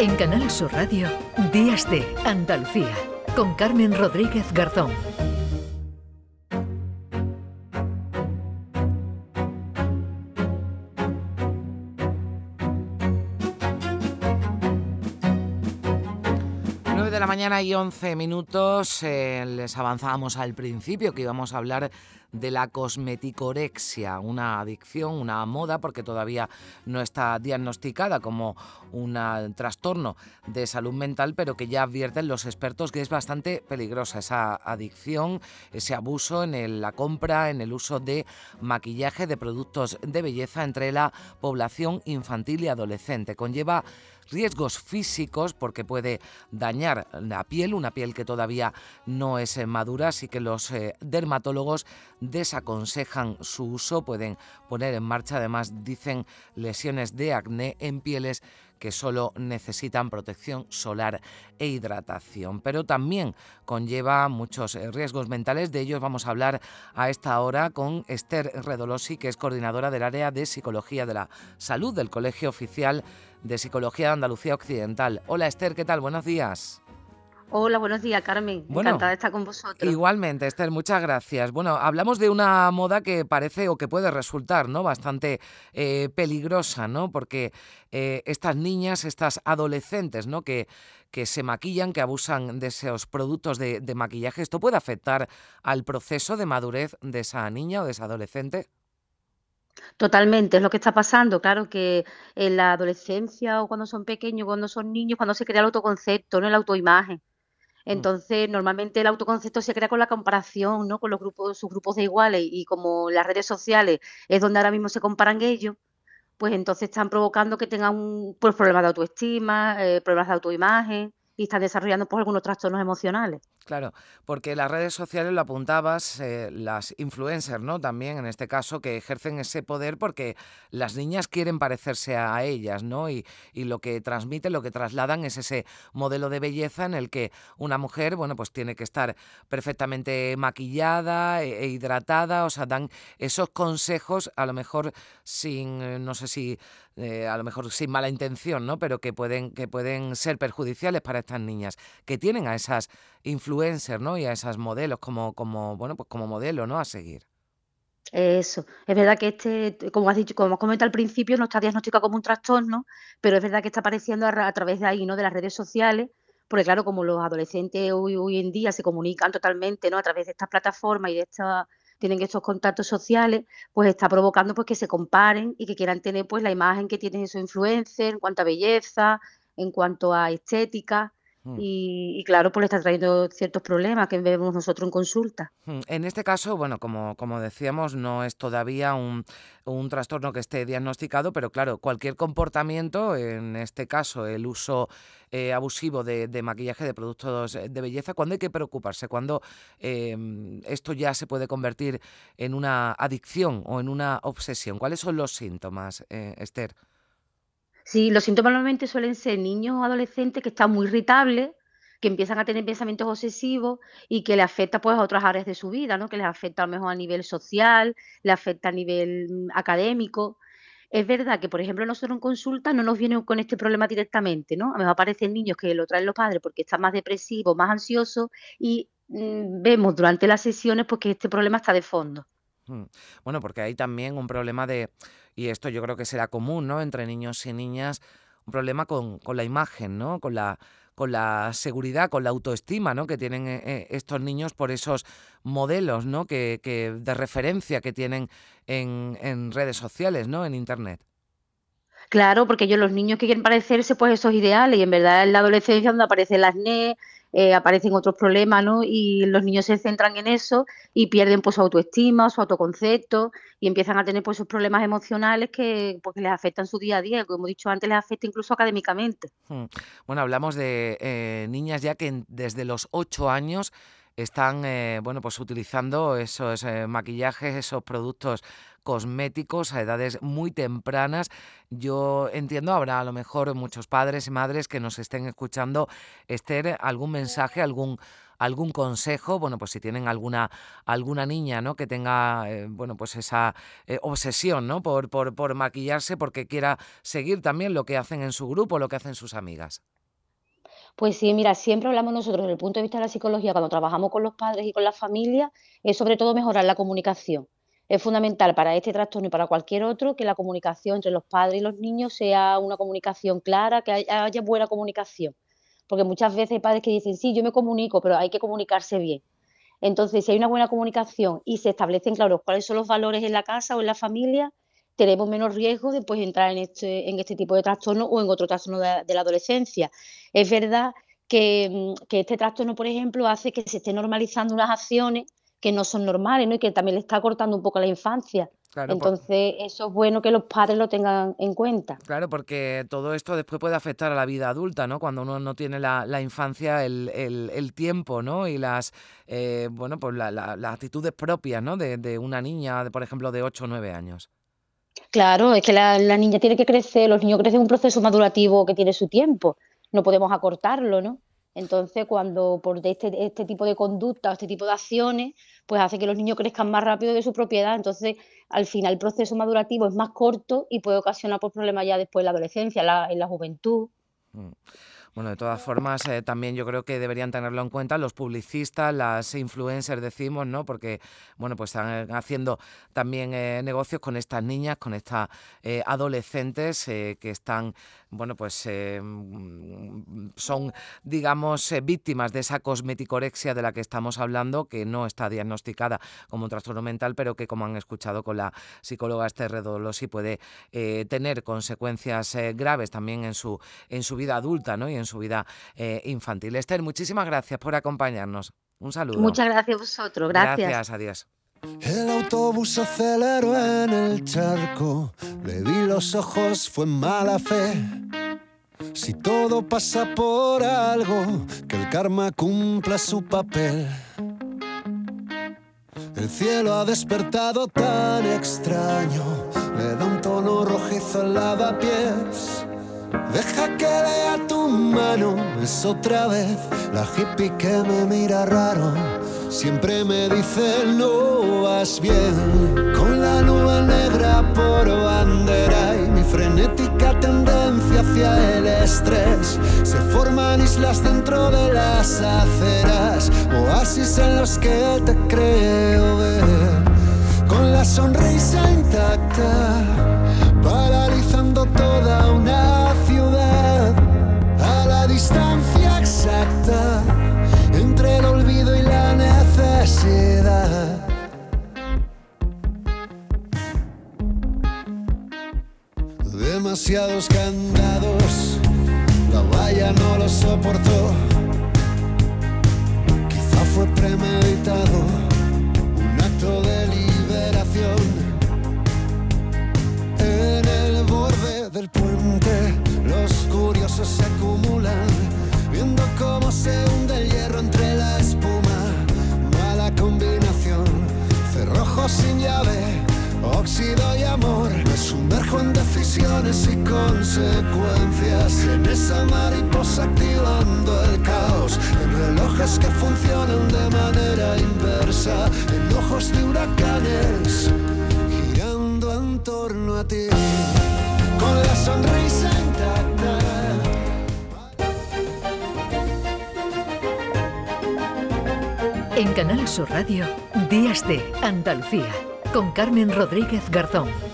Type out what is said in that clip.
En Canal Sur Radio, Días de Andalucía, con Carmen Rodríguez Garzón. de la mañana y 11 minutos. Eh, les avanzábamos al principio que íbamos a hablar de la cosmeticorexia, una adicción, una moda, porque todavía no está diagnosticada como un trastorno de salud mental, pero que ya advierten los expertos que es bastante peligrosa esa adicción, ese abuso en la compra, en el uso de maquillaje, de productos de belleza entre la población infantil y adolescente. Conlleva riesgos físicos porque puede dañar la piel, una piel que todavía no es madura, así que los eh, dermatólogos desaconsejan su uso, pueden poner en marcha, además dicen lesiones de acné en pieles que solo necesitan protección solar e hidratación. Pero también conlleva muchos eh, riesgos mentales. De ellos vamos a hablar a esta hora con Esther Redolosi, que es coordinadora del área de psicología de la salud del Colegio Oficial de Psicología de Andalucía Occidental. Hola Esther, ¿qué tal? Buenos días. Hola, buenos días, Carmen. Encantada de estar con vosotros. Igualmente, Esther, muchas gracias. Bueno, hablamos de una moda que parece o que puede resultar ¿no? bastante eh, peligrosa, ¿no? Porque eh, estas niñas, estas adolescentes, ¿no? Que, que se maquillan, que abusan de esos productos de, de maquillaje, ¿esto puede afectar al proceso de madurez de esa niña o de esa adolescente? Totalmente, es lo que está pasando. Claro que en la adolescencia o cuando son pequeños, cuando son niños, cuando se crea el autoconcepto, no la autoimagen. Mm. Entonces, normalmente el autoconcepto se crea con la comparación, ¿no? Con los grupos, sus grupos de iguales y como las redes sociales es donde ahora mismo se comparan ellos, pues entonces están provocando que tengan un, pues, problemas de autoestima, eh, problemas de autoimagen y están desarrollando pues, algunos trastornos emocionales. Claro, porque las redes sociales lo apuntabas, eh, las influencers, ¿no? También en este caso, que ejercen ese poder porque las niñas quieren parecerse a ellas, ¿no? Y, y, lo que transmiten, lo que trasladan es ese modelo de belleza en el que una mujer, bueno, pues tiene que estar perfectamente maquillada e, e hidratada, o sea, dan esos consejos, a lo mejor sin, eh, no sé si eh, a lo mejor sin mala intención, ¿no? Pero que pueden, que pueden ser perjudiciales para estas niñas, que tienen a esas influencers, ¿no? Y a esas modelos como, como, bueno, pues como modelo, ¿no? A seguir. Eso, es verdad que este, como has dicho, como has comentado al principio, no está diagnosticado como un trastorno, pero es verdad que está apareciendo a, través de ahí, ¿no? De las redes sociales, porque claro, como los adolescentes hoy, hoy en día se comunican totalmente, ¿no? A través de estas plataformas y de esta tienen estos contactos sociales, pues está provocando pues que se comparen y que quieran tener pues la imagen que tienen esos influencers en cuanto a belleza, en cuanto a estética. Mm. Y, claro, pues le está trayendo ciertos problemas que vemos nosotros en consulta. Mm, en este caso, bueno, como, como decíamos, no es todavía un, un, trastorno que esté diagnosticado, pero claro, cualquier comportamiento, en este caso el uso eh, abusivo de, maquillaje de productos de belleza, ¿cuándo hay que preocuparse? ¿Cuándo em, esto ya se puede convertir en una adicción o en una obsesión? ¿Cuáles son los síntomas, eh, Esther? Sí, los síntomas normalmente suelen ser niños o adolescentes que están muy irritables, que empiezan a tener pensamientos obsesivos y que le afecta pues a otras áreas de su vida, ¿no? Que les afecta a lo mejor a nivel social, le afecta a nivel mm, académico. Es verdad que, por ejemplo, nosotros en consulta no nos vienen con este problema directamente, ¿no? A lo mejor aparecen niños que lo traen los padres porque están más depresivos, más ansiosos y mm, vemos durante las sesiones pues que este problema está de fondo. Mm. Bueno, porque hay también un problema de y esto yo creo que será común, ¿no? Entre niños y niñas, un problema con, la imagen, ¿no? Con la, con la seguridad, con la autoestima, ¿no? Que tienen eh, eh, estos niños por esos modelos, ¿no? Que, que de referencia que tienen en, redes sociales, ¿no? En internet. Claro, porque ellos, los niños que quieren parecerse, pues esos ideales, y en verdad en la adolescencia donde aparece las acné, eh, aparecen otros problemas, ¿no? Y los niños se centran en eso y pierden pues su autoestima, su autoconcepto y empiezan a tener pues esos problemas emocionales que, pues, les afectan su día a día, como he dicho antes, les afecta incluso académicamente. Hmm. Bueno, hablamos de eh, niñas ya que desde los ocho años están eh, bueno pues utilizando esos maquillajes, esos productos cosméticos a edades muy tempranas. Yo entiendo, habrá a lo mejor muchos padres y madres que nos estén escuchando. Esther, ¿algún mensaje, algún algún consejo, bueno, pues si tienen alguna, alguna niña, ¿no? Que tenga, eh, bueno, pues esa eh, obsesión, ¿no? Por, por, por maquillarse porque quiera seguir también lo que hacen en su grupo, lo que hacen sus amigas. Pues sí, mira, siempre hablamos nosotros desde el punto de vista de la psicología, cuando trabajamos con los padres y con las familias, es sobre todo mejorar la comunicación. Es fundamental para este trastorno y para cualquier otro que la comunicación entre los padres y los niños sea una comunicación clara, que haya, buena comunicación. Porque muchas veces hay padres que dicen, sí, yo me comunico, pero hay que comunicarse bien. Entonces, si hay una buena comunicación y se establecen claros cuáles son los valores en la casa o en la familia, tenemos menos riesgo de pues, entrar en este, en este tipo de trastorno o en otro trastorno de, la adolescencia. Es verdad que, mm, que, este trastorno, por ejemplo, hace que se esté normalizando unas acciones que no son normales ¿no? y que también le está cortando un poco la infancia. Entonces, eso es bueno que los padres lo tengan en cuenta. Claro, porque todo esto después puede afectar a la vida adulta, ¿no? Cuando uno no tiene la, la infancia, el, el, tiempo, ¿no? Y las, eh, bueno, pues las actitudes propias, ¿no? De, de una niña, de, por ejemplo, de 8 o 9 años. Claro, es que la, niña tiene que crecer, los niños crecen un proceso madurativo que tiene su tiempo, no podemos acortarlo, ¿no? Entonces, cuando por este, este tipo de conducta o este tipo de acciones, pues hace que los niños crezcan más rápido de su propiedad. Entonces, al final, el proceso madurativo es más corto y puede ocasionar pues, problemas ya después en la adolescencia, en la juventud. Mm. Bueno, de todas formas, eh, también yo creo que deberían tenerlo en cuenta los publicistas, las influencers, decimos, ¿no? Porque, bueno, pues están haciendo también eh, negocios con estas niñas, con estas eh, adolescentes que están, bueno, pues mm, son, digamos, víctimas de esa cosmeticorexia de la que estamos hablando, que no está diagnosticada como un trastorno mental, pero que, como han escuchado con la psicóloga Esther Redolosi, puede tener consecuencias graves también en su, en su vida adulta, ¿no? en su vida eh, infantil. Esther, muchísimas gracias por acompañarnos. Un saludo. Muchas gracias a vosotros. Gracias. Gracias, adiós. El autobús aceleró en el charco, le vi los ojos, fue mala fe. Si todo pasa por algo, que el karma cumpla su papel. El cielo ha despertado tan extraño, le da un tono rojizo al lavapiés. Deja que lea tu es otra vez la hippie que me mira raro. Siempre me dice no vas bien, con la nube negra por bandera y mi frenética tendencia hacia el estrés. Se forman islas dentro de las aceras, oasis en los que te creo ver, con la sonrisa intacta, Demasiados candados, la valla no lo soportó. Quizá fue premeditado, un acto de liberación. En el borde del puente, los curiosos se acumulan viendo cómo se hunde el hierro entre la espuma. Mala combinación, cerrojo sin llave, óxido y amor. Me sumerjo en decisiones y consecuencias. En esa mariposa activando el caos, en relojes que funcionan de manera inversa, en ojos de huracanes, girando en torno a ti. Con la sonrisa intacta En Canal Sur Radio, Días de Andalucía, con Carmen Rodríguez Garzón.